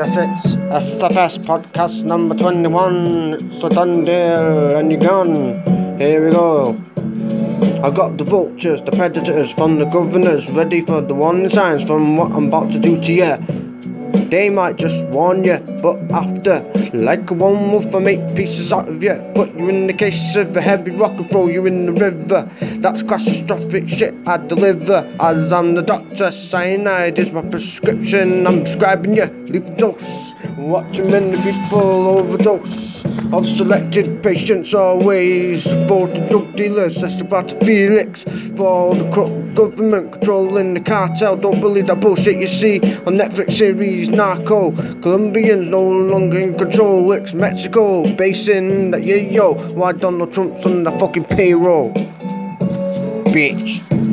Yes, it's SFS podcast number 21. It's a done deal, and you're gone. Here we go. I got the vultures, the predators from the governors, ready for the warning signs from what I'm about to do to you. They might just warn you, but after, like a one wolf, I make pieces out of you. Put you in the case of a heavy rock and throw you in the river. That's catastrophic shit I deliver. As I'm the doctor, cyanide is my prescription. I'm prescribing you lethal dose. Watching many people overdose of selected patients always for the drug dealers. That's about Felix for the corrupt government controlling the cartel. Don't believe that bullshit you see on Netflix series Narco. Colombians no longer in control. It's Mexico basing that yeah yo. Why Donald Trump's on the fucking payroll, bitch.